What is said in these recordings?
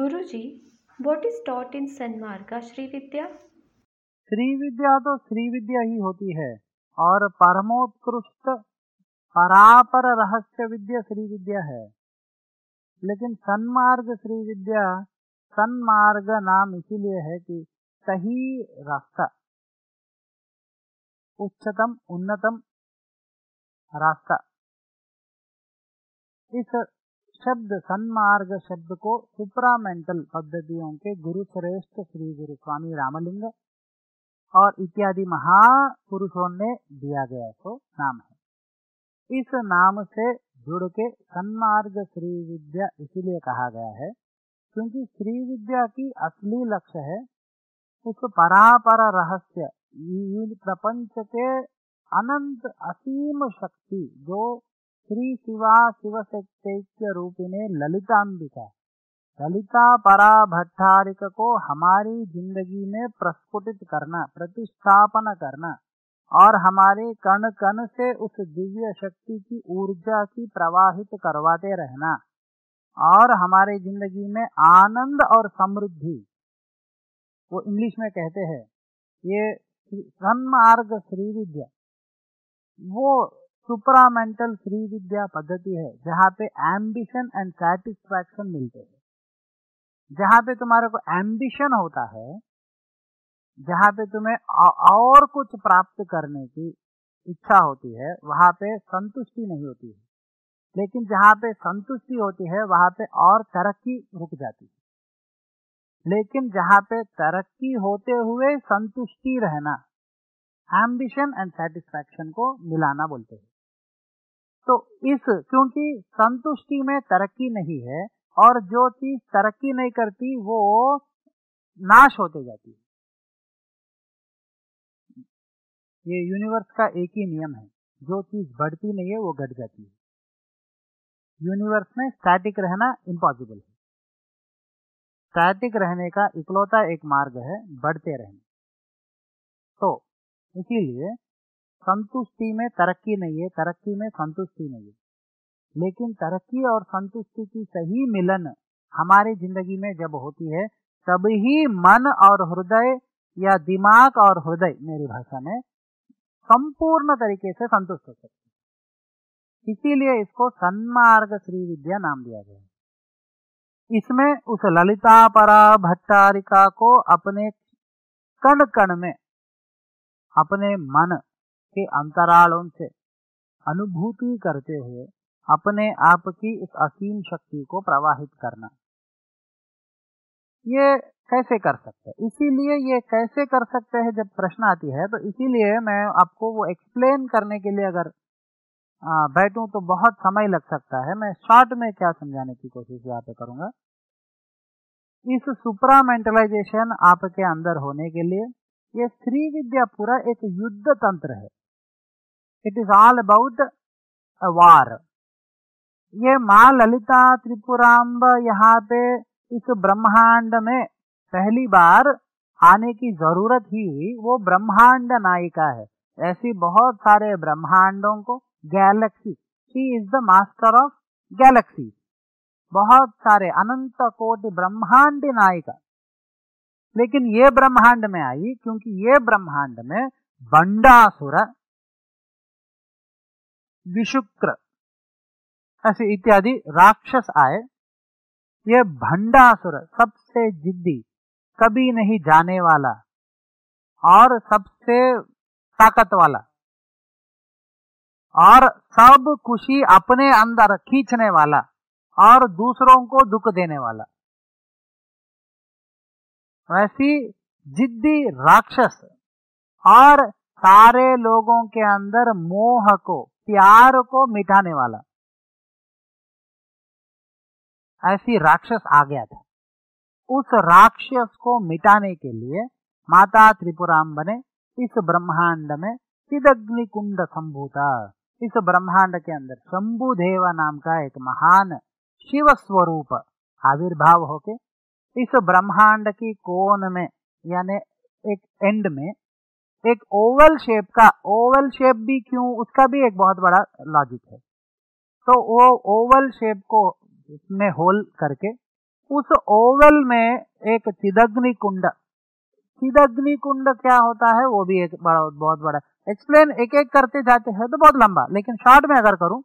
Guruji, what is taught in Sanmarga Shri Vidya? Shri विद्या तो श्री विद्या ही होती है और परमोत्कृष्ट परापर रहस्य विद्या श्री विद्या है। लेकिन सन्मार्ग श्री विद्या सन्मार्ग नाम इसीलिए है कि सही रास्ता। उच्चतम उन्नतम रास्ता। इस शब्द सन्मार्ग शब्द को सुप्रामेंटल पद्धतियों के गुरु श्रेष्ठ श्री गुरु स्वामी रामलिंग और इत्यादि महापुरुषों ने दिया गया तो नाम है। इस नाम से जुड़ के सन्मार्ग श्री विद्या इसीलिए कहा गया है क्योंकि श्री विद्या की असली लक्ष्य है उस परापर रहस्य प्रपंच के अनंत असीम शक्ति जो श्री शिवा शिव शक्तैक्य रूपिणे ललितांबिका ललिता परा भट्टारिक को हमारी ज़िंदगी में प्रस्फुटित करना प्रतिष्ठापन करना और हमारे कण कण से उस दिव्य शक्ति की ऊर्जा की प्रवाहित करवाते रहना और हमारे ज़िंदगी में आनंद और समृद्धि। वो इंग्लिश में कहते हैं, ये सन्मार्ग श्री विद्या। वो सुपरामेंटल फ्री विद्या पद्धति है, जहाँ पे एम्बिशन एंड सेटिस्फैक्शन मिलते हैं। जहाँ पे तुम्हारे को एम्बिशन होता है, जहाँ पे तुम्हें और कुछ प्राप्त करने की इच्छा होती है, वहाँ पे संतुष्टि नहीं होती है। लेकिन जहाँ पे संतुष्टि होती है, वहाँ पे और तरक्की रुक जाती है। लेकिन जहाँ पे तरक्की होते हुए संतुष्टि रहना एम्बिशन एंड सेटिस्फैक्शन को मिलाना बोलते हैं। तो इस, क्योंकि संतुष्टि में तरक्की नहीं है, और जो चीज़ तरक्की नहीं करती, वो नाश होते जाती है। ये यूनिवर्स का एक ही नियम है। जो चीज़ बढ़ती नहीं है, वो घट जाती है। यूनिवर्स में स्टैटिक रहना इम्पॉसिबल है। स्टैटिक रहने का इकलौता एक मार्ग है, बढ़ते रहने। तो इसीलिए संतुष्टि में तरक्की नहीं है, तरक्की में संतुष्टि नहीं है। लेकिन तरक्की और संतुष्टि की सही मिलन हमारी ज़िंदगी में जब होती है तभी मन और हृदय या दिमाग और हृदय, मेरी भाषा में, संपूर्ण तरीके से संतुष्ट हो सकते इसीलिए इसको सन्मार्ग श्री विद्या नाम दिया गया इसमें उस ललिता परा भट्टारिका को अपने कण कण में, अपने मन के अंतरालों से अनुभूति करते हुए अपने आप की इस असीम शक्ति को प्रवाहित करना। ये कैसे कर सकते हैं? इसीलिए ये कैसे कर सकते हैं? जब प्रश्न आती है तो इसीलिए मैं आपको वो एक्सप्लेन करने के लिए अगर बैठूं तो बहुत समय लग सकता है। मैं शॉर्ट में क्या समझाने की कोशिश यहाँ पे करूँगा। इस सुपरामेंटलाइजेशन आपके अंदर होने के लिए ये श्री विद्या पूरा एक युद्ध तंत्र है। It is all about war ये माँ ललिता त्रिपुराम्ब यहाँ पे इस ब्रह्मांड में पहली बार आने की ज़रूरत ही वो ब्रह्मांड नायिका है। ऐसी बहुत सारे ब्रह्मांडों को galaxy. She is the master of galaxy बहुत सारे अनंत कोटि ब्रह्मांड नायिका। लेकिन ये ब्रह्मांड में आई क्योंकि ये ब्रह्मांड में बंडासुर विशुक्र, ऐसे इत्यादि राक्षस आए। ये भंडासुर सबसे जिद्दी, कभी नहीं जाने वाला और सबसे ताकत वाला और सब खुशी अपने अंदर खींचने वाला और दूसरों को दुख देने वाला। वैसी जिद्दी राक्षस और सारे लोगों के अंदर मोह को प्यार को मिटाने वाला। ऐसी राक्षस आ गया था। उस राक्षस को मिटाने के लिए माता त्रिपुराम बने। इस ब्रह्मांड में सिदग्नि कुंड संभूता। इस ब्रह्मांड के अंदर शंभु देव नाम का एक महान शिव स्वरूप आविर्भाव होके इस ब्रह्मांड की कोन में, यानी एक एंड में एक ओवल शेप का ओवल शेप भी क्यों? उसका भी एक बहुत बड़ा लॉजिक है। तो वो ओवल शेप को इसमें होल करके, उस ओवल में एक चिदग्नि कुंड चिदग्नि कुंड क्या होता है? वो भी एक बड़ा, बहुत बड़ा। एक्सप्लेन एक एक करते जाते हैं तो बहुत लंबा, लेकिन शॉर्ट में अगर करूँ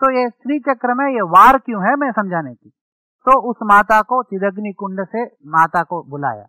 तो ये श्री चक्र में ये वार क्यों है मैं समझाने की। तो उस माता को, चिदग्नि कुंड से माता को बुलाया।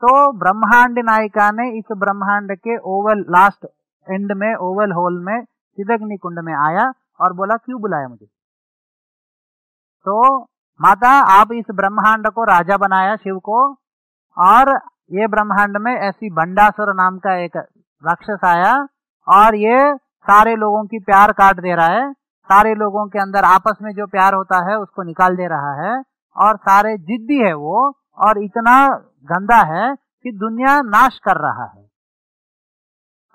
तो ब्रह्मांड नायिका ने इस ब्रह्मांड के ओवल लास्ट एंड में ओवल होल में चिदग्नि कुंड में आया और बोला, क्यों बुलाया मुझे? तो माता, आप इस ब्रह्मांड को राजा बनाया, शिव को, और ये ब्रह्मांड में ऐसी बंडासुर नाम का एक राक्षस आया और ये सारे लोगों की प्यार काट दे रहा है। सारे लोगों के अंदर आपस में जो प्यार होता है, उसको निकाल दे रहा है और सारे जिद्दी है वो और इतना गंदा है कि दुनिया नाश कर रहा है।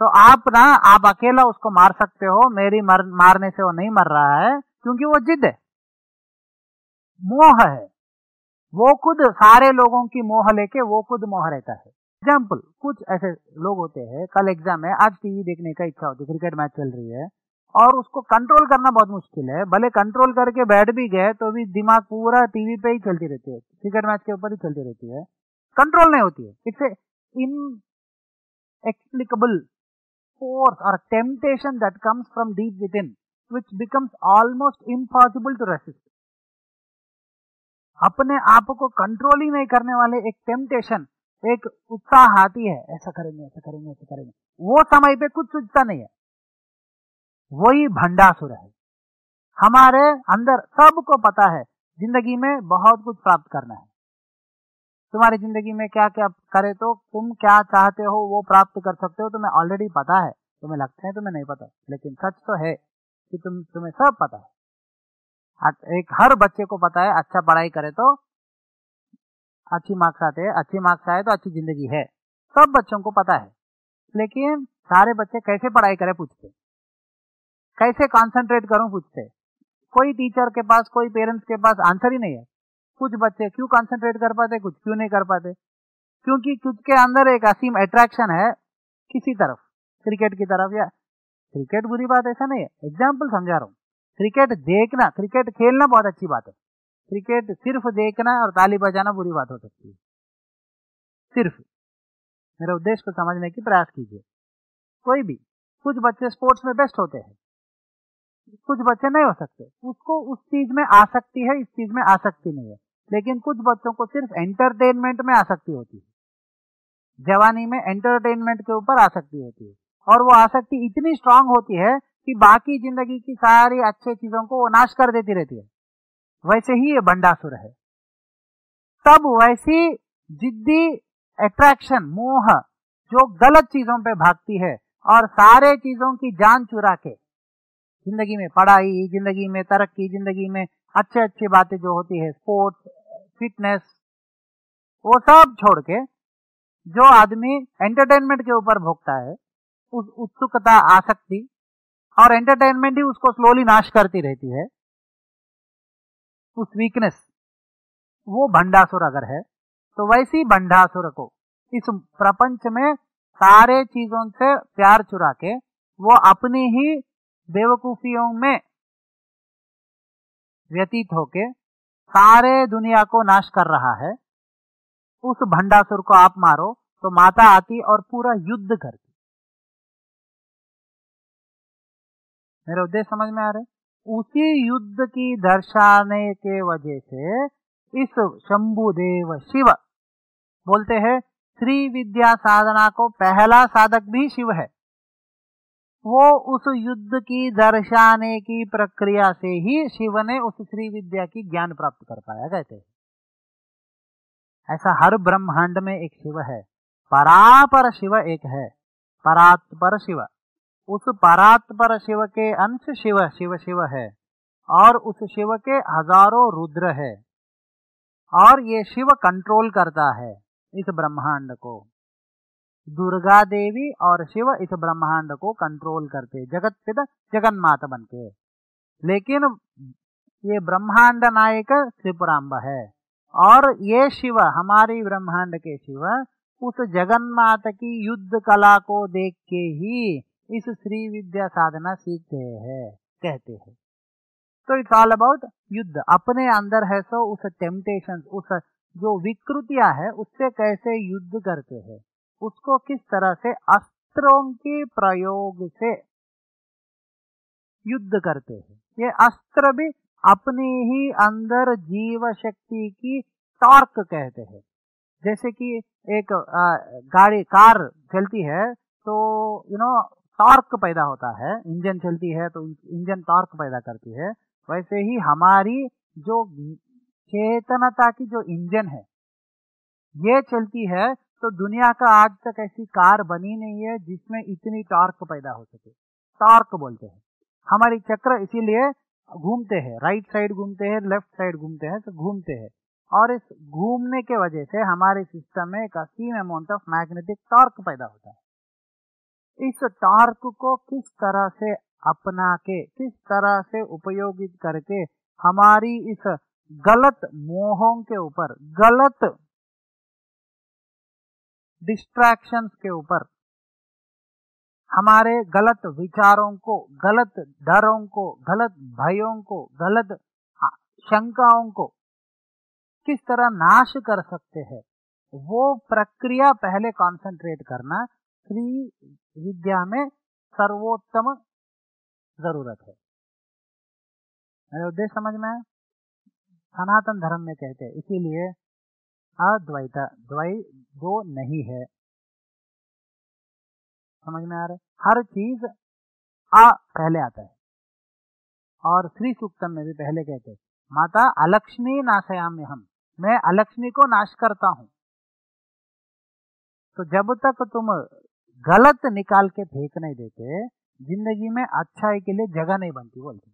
तो आप ना आप अकेला उसको मार सकते हो मेरी मर, मारने से वो नहीं मर रहा है क्योंकि वो जिद है। मोह है। वो खुद सारे लोगों की मोह लेके वो खुद मोह रहता है। एग्ज़ाम्पल कुछ ऐसे लोग होते हैं कल एग्ज़ाम है आज टीवी देखने का इच्छा होती है क्रिकेट मैच चल रही है। और उसको कंट्रोल करना बहुत मुश्किल है। भले कंट्रोल करके बैठ भी गए तो भी दिमाग पूरा टीवी पे ही चलती रहती है। क्रिकेट मैच के ऊपर ही चलती रहती है। कंट्रोल नहीं होती है। It's inexplicable force or temptation that comes from deep within, which becomes almost impossible to resist. अपने आप को कंट्रोल ही नहीं करने वाले एक टेम्पटेशन एक उत्साह आती है। ऐसा करेंगे ऐसा करेंगे ऐसा करेंगे। वो समय पे कुछ सूझता नहीं है। वही भंडासुर है। हमारे अंदर सबको पता है, ज़िंदगी में बहुत कुछ प्राप्त करना है। तुम्हारी ज़िंदगी में क्या क्या करे तो तुम क्या चाहते हो वो प्राप्त कर सकते हो, तुम्हें ऑलरेडी पता है। तुम्हें लगता है, तुम्हें नहीं पता। लेकिन सच तो है कि तुम, तुम्हें सब पता है। एक हर बच्चे को पता है अच्छा पढ़ाई करे तो अच्छी मार्क्स आते हैं, अच्छी मार्क्स आए तो अच्छी ज़िंदगी है। सब बच्चों को पता है। लेकिन सारे बच्चे कैसे पढ़ाई करे, पूछते कैसे कंसंट्रेट करूँ पूछते कोई टीचर के पास, कोई पेरेंट्स के पास आंसर ही नहीं है। कुछ बच्चे क्यों कॉन्सेंट्रेट कर पाते, कुछ क्यों नहीं कर पाते? क्योंकि कुछ के अंदर एक असीम अट्रैक्शन है किसी तरफ़ क्रिकेट की तरफ़ या क्रिकेट बुरी बात ऐसा नहीं है। एग्ज़ाम्पल समझा रहा हूँ। क्रिकेट देखना क्रिकेट खेलना बहुत अच्छी बात है। क्रिकेट सिर्फ़ देखना और ताली बजाना बुरी बात हो सकती है। सिर्फ़। मेरे उद्देश्य को समझने की प्रयास कीजिए। कोई भी। कुछ बच्चे स्पोर्ट्स में बेस्ट होते हैं। कुछ बच्चे नहीं हो सकते। उसको उस चीज़ में आसक्ति है, इस चीज़ में आसक्ति नहीं है। लेकिन कुछ बच्चों को सिर्फ़ एंटरटेनमेंट में आसक्ति होती है। जवानी में एंटरटेनमेंट के ऊपर आसक्ति होती है। और वो आसक्ति इतनी स्ट्रांग होती है कि बाकी ज़िंदगी की सारी अच्छे चीज़ों को वो नाश कर देती रहती है। वैसे ही ये बंडासुर है। तब वैसी जिद्दी अट्रैक्शन मोह, जो गलत चीज़ों पे भागती है और सारे चीज़ों की जान चुरा के ज़िंदगी में पढ़ाई, ज़िंदगी में तरक्की, ज़िंदगी में अच्छे अच्छी बातें जो होती है स्पोर्ट्स फिटनेस वो सब छोड़ के जो आदमी एंटरटेनमेंट के ऊपर भोगता है, उस उत्सुकता, आसक्ति और एंटरटेनमेंट ही उसको स्लोली नाश करती रहती है, उस वीकनेस वो भंडासुर अगर है तो वैसी भंडासुर को इस प्रपंच में सारे चीज़ों से प्यार चुरा के वो अपनी ही बेवकूफियों में व्यतीत होके सारे दुनिया को नाश कर रहा है, उस भंडासुर को आप मारो तो माता आती और पूरा युद्ध करती। मेरा उद्देश्य समझ में आ रहे? उसी युद्ध की दर्शाने के वजह से इस शंभुदेव शिव, बोलते हैं श्री विद्या साधना को पहला साधक भी शिव है। वो उस युद्ध की दर्शाने की प्रक्रिया से ही शिव ने उस श्री विद्या की ज्ञान प्राप्त कर पाया, कहते ऐसा हर ब्रह्मांड में एक शिव है। परापर शिव एक है। परात्पर शिव। उस परात्पर शिव के अंश शिव शिव शिव है। और उस शिव के हज़ारों रुद्र है। और ये शिव कंट्रोल करता है इस ब्रह्मांड को। दुर्गा देवी और शिव इस ब्रह्मांड को कंट्रोल करते, जगत पिता जगन माता बन के लेकिन ये ब्रह्मांड नायक त्रिपुराम्ब है। और ये शिव, हमारी ब्रह्मांड के शिव, उस जगन्माता की युद्ध कला को देख के ही इस श्री विद्या साधना सीखते हैं, कहते हैं। तो इट्स ऑल अबाउट युद्ध। अपने अंदर है सो उस टेम्पटेशन उस जो विकृतियाँ है, उससे कैसे युद्ध करते हैं। उसको किस तरह से अस्त्रों के प्रयोग से युद्ध करते हैं? ये अस्त्र भी अपनी ही अंदर जीव शक्ति की टॉर्क कहते हैं। जैसे कि एक गाड़ी, कार चलती है तो यू नो टॉर्क पैदा होता है। इंजन चलती है तो इंजन टॉर्क पैदा करती है। वैसे ही हमारी जो चेतनता की जो इंजन है, ये चलती है तो दुनिया का आज तक ऐसी कार बनी नहीं है जिसमें इतनी टॉर्क पैदा हो सके। टॉर्क बोलते हैं। हमारी चक्र इसीलिए घूमते हैं। राइट साइड घूमते हैं लेफ़्ट साइड घूमते हैं तो घूमते हैं। और इस घूमने के वजह से हमारे सिस्टम में एक असीम अमाउंट ऑफ़ मैग्नेटिक टॉर्क पैदा होता है। इस टॉर्क को किस तरह से अपना के, किस तरह से उपयोगित करके हमारी इस गलत मोहों के ऊपर, गलत डिस्ट्रैक्शंस के ऊपर। हमारे गलत विचारों को, गलत डरों को, गलत भयों को, गलत शंकाओं को किस तरह नाश कर सकते हैं, वो प्रक्रिया पहले कंसंट्रेट करना श्री विद्या में सर्वोत्तम ज़रूरत है। मेरे उद्देश्य समझ में सनातन धर्म में कहते हैं, इसीलिए अद्वैता, द्वै दो नहीं है। समझ में आ रहा हर चीज़ आ, पहले आता है। और श्री सूक्तम में भी पहले कहते हैं, माता अलक्ष्मी नाशयाम्य हम, मैं अलक्ष्मी को नाश करता हूँ। तो जब तक तुम गलत निकाल के फेंक नहीं देते, ज़िंदगी में अच्छाई के लिए जगह नहीं बनती, बोलते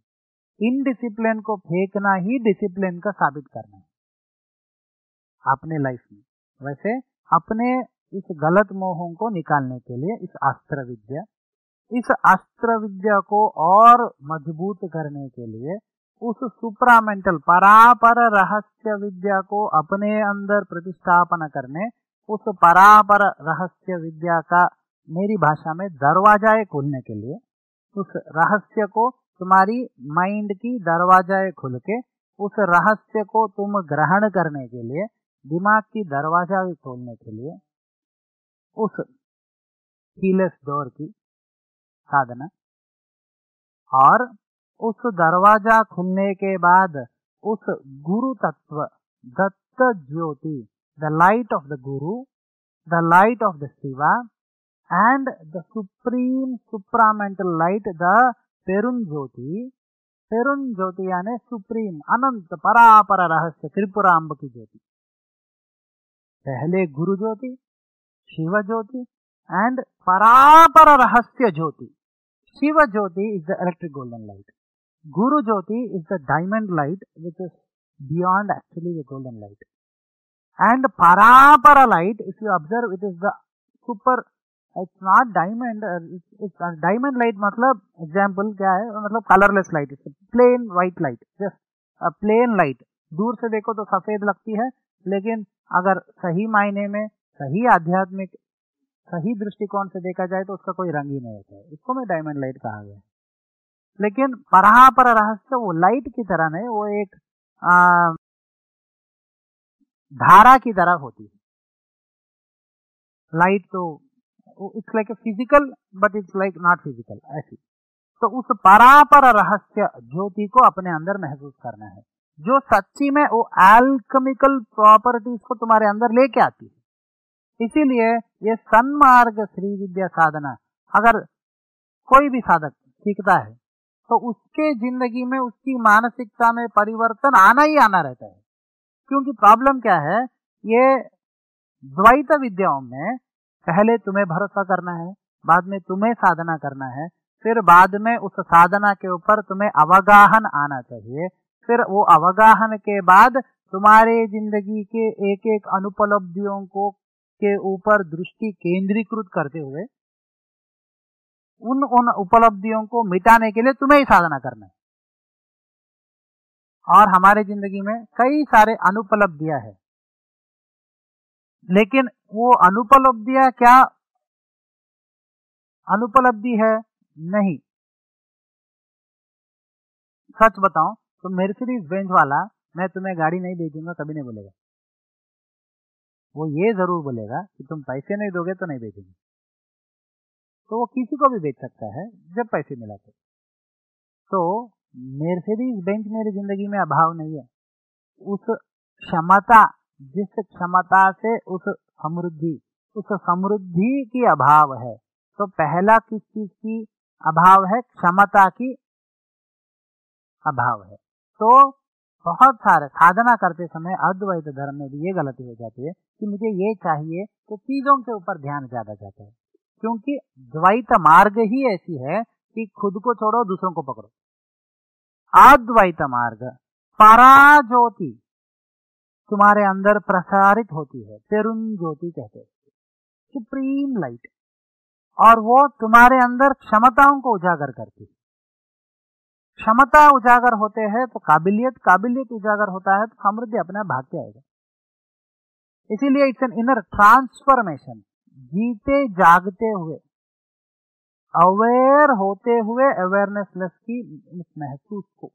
इनडिसिप्लिन को फेंकना ही डिसिप्लिन का साबित करना है। अपने लाइफ में। वैसे अपने इस गलत मोहों को निकालने के लिए इस अस्त्र विद्या इस अस्त्र विद्या को और मज़बूत करने के लिए उस सुप्रामेंटल परापर रहस्य विद्या को अपने अंदर प्रतिष्ठापन करने, उस परापर रहस्य विद्या का मेरी भाषा में दरवाजाए खोलने के लिए, उस रहस्य को तुम्हारी माइंड की दरवाजाए खुल के, उस रहस्य को तुम ग्रहण करने के लिए दिमाग की दरवाज़ा भी खोलने के लिए उस हीलेस डोर की साधना और उस दरवाज़ा खुलने के बाद उस गुरु तत्व, दत्त ज्योति the light of the guru the light of the Shiva and the supreme supramental light the पेरुन ज्योति पेरुन ज्योति यानी सुप्रीम अनंत, परापर रहस्य, त्रिपुराम्ब की ज्योति। पहले गुरु ज्योति, शिव ज्योति एंड परापर रहस्य ज्योति। शिव ज्योति is the electric golden light guru jyoti is the diamond light which is beyond actually golden light and परापर light if you observe it is the super it's not diamond diamond light मतलब example क्या है? मतलब colourless light it's plain white light just plain light दूर से देखो तो सफ़ेद लगती है, लेकिन अगर सही मायने में सही आध्यात्मिक सही दृष्टिकोण से देखा जाए तो उसका कोई रंग ही नहीं होता है। इसको मैं डायमंड लाइट कहा गया लेकिन परापर रहस्य वो लाइट की तरह नहीं वो एक आ, धारा की तरह होती है। लाइट तो it's like a physical but it's like not physical ऐसी। तो उस परापर रहस्य ज्योति को अपने अंदर महसूस करना है। जो सच्ची में वो एल्कमिकल प्रॉपर्टीज़ को तुम्हारे अंदर लेके आती है। इसीलिए ये सन्मार्ग श्री विद्या साधना, अगर कोई भी साधक सीखता है तो उसके ज़िंदगी में उसकी मानसिकता में परिवर्तन आना ही आना रहता है। क्योंकि प्रॉब्लम क्या है? ये द्वैत विद्याओं में पहले तुम्हें भरोसा करना है, बाद में तुम्हें साधना करना है, फिर बाद में उस साधना के ऊपर तुम्हें अवगाहन आना चाहिए। फिर वो अवगाहन के बाद तुम्हारे ज़िंदगी के एक एक अनुपलब्धियों को के ऊपर दृष्टि केंद्रीकृत करते हुए, उन उन उपलब्धियों को मिटाने के लिए तुम्हें ही साधना करना है। और हमारे ज़िंदगी में कई सारे अनुपलब्धियाँ है। लेकिन वो अनुपलब्धियाँ क्या? अनुपलब्धि है? नहीं। सच बताऊँ तो मेर्सिडीज बेंच वाला, मैं तुम्हें गाड़ी नहीं बेचूँगा, कभी नहीं बोलेगा। वो ये ज़रूर बोलेगा कि तुम पैसे नहीं दोगे तो नहीं बेचेंगे। तो वो किसी को भी बेच सकता है, जब पैसे मिला तो। तो मेर्सिडीज बेंच मेरी ज़िंदगी में अभाव नहीं है। उस क्षमता, जिस क्षमता से उस समृद्धि उस समृद्धि की अभाव है। तो पहला किस चीज़ की अभाव है? क्षमता की अभाव है। तो बहुत सारे साधना करते समय अद्वैत धर्म में भी ये गलती हो जाती है कि मुझे ये चाहिए तो चीज़ों के ऊपर ध्यान ज़्यादा जाता है। क्योंकि द्वैत मार्ग ही ऐसी है कि खुद को छोड़ो, दूसरों को पकड़ो। अद्वैत मार्ग, पराज्योति तुम्हारे अंदर प्रसारित होती है तेरुन ज्योति कहते हैं। Supreme light. और वो तुम्हारे अंदर क्षमताओं को उजागर करती है। क्षमता उजागर होते हैं तो काबिलियत काबिलियत उजागर होता है तो समृद्धि अपने भाग के आएगा? इसीलिए इट्स एन इनर ट्रांसफॉर्मेशन जीते, जागते हुए अवेयर होते हुए अवेयरनेसलेस की महसूस को,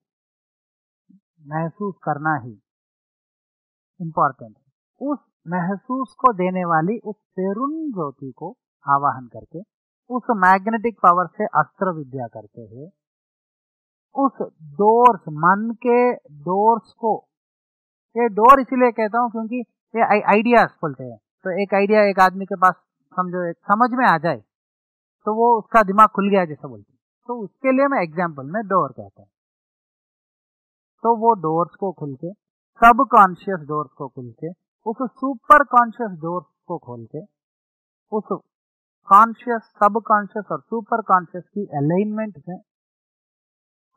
महसूस करना ही इंपॉर्टेंट है। उस महसूस को देने वाली उस तेरुण ज्योति को आवाहन करके, उस मैग्नेटिक पावर से अस्त्र विद्या करते हुए उस डोर्स मन के डोर्स को, ये डोर इसीलिए कहता हूँ क्योंकि ये आइडियाज़ बोलते हैं। तो एक आइडिया एक आदमी के पास समझो, एक समझ में आ जाए तो वो उसका दिमाग खुल गया जैसा बोलते हैं। तो उसके लिए मैं एग्ज़ाम्पल में डोर कहता हूँ। तो वो डोर्स को खुल के सब कॉन्शियस डोर्स को खुल के, उस सुपर कॉन्शियस डोर्स को खोल के, उस कॉन्शियस सब कॉन्शियस और सुपर कॉन्शियस की अलाइनमेंट में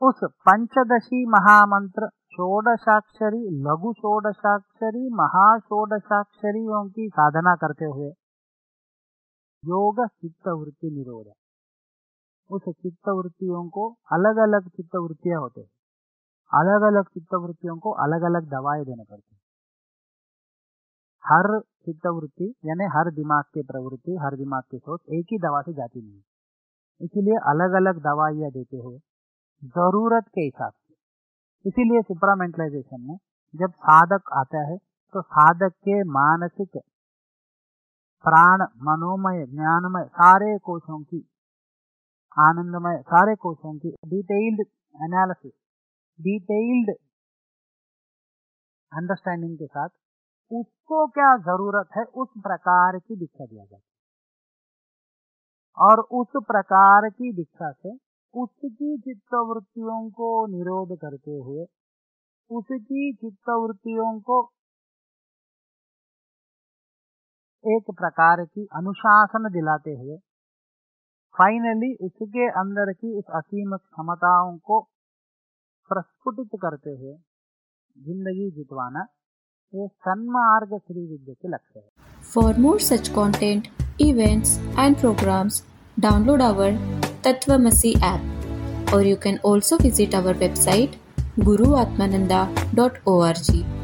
उस पंचदशी महामंत्र, षोडशाक्षरी, लघु षोडशाक्षरी, महाषोडशाक्षरियों की साधना करते हुए योग चित्तवृत्ति निरोध। उस चित्तवृत्तियों को अलग अलग चित्तवृत्तियाँ होते हैं। अलग अलग चित्तवृत्तियों को अलग अलग दवाएँ देने पड़ती हर चित्तवृत्ति, यानी हर दिमाग की प्रवृत्ति, हर दिमाग की सोच एक ही दवा से जाती नहीं इसीलिए अलग अलग दवाइयाँ देते हुए ज़रूरत के हिसाब से। इसीलिए सुपरामेंटलाइजेशन में जब साधक आता है तो साधक के मानसिक, प्राण, मनोमय, ज्ञानमय, सारे कोशों की, आनंदमय, सारे कोशों की डिटेल्ड एनालिसिस डिटेल्ड अंडरस्टैंडिंग के साथ उसको क्या ज़रूरत है, उस प्रकार की दीक्षा दिया जाता है। और उस प्रकार की दीक्षा से उसकी चित्तवृत्तियों को निरोध करते हुए, उसकी चित्तवृत्तियों को एक प्रकार की अनुशासन दिलाते हुए फाइनली उसके अंदर की उस असीम क्षमताओं को प्रस्फुटित करते हुए, ज़िंदगी जितवाना ये सन्मार्ग श्री विद्या के लक्ष्य है। For more such content events and programmes download our Tatvamasi app, or you can also visit our website guruatmananda.org.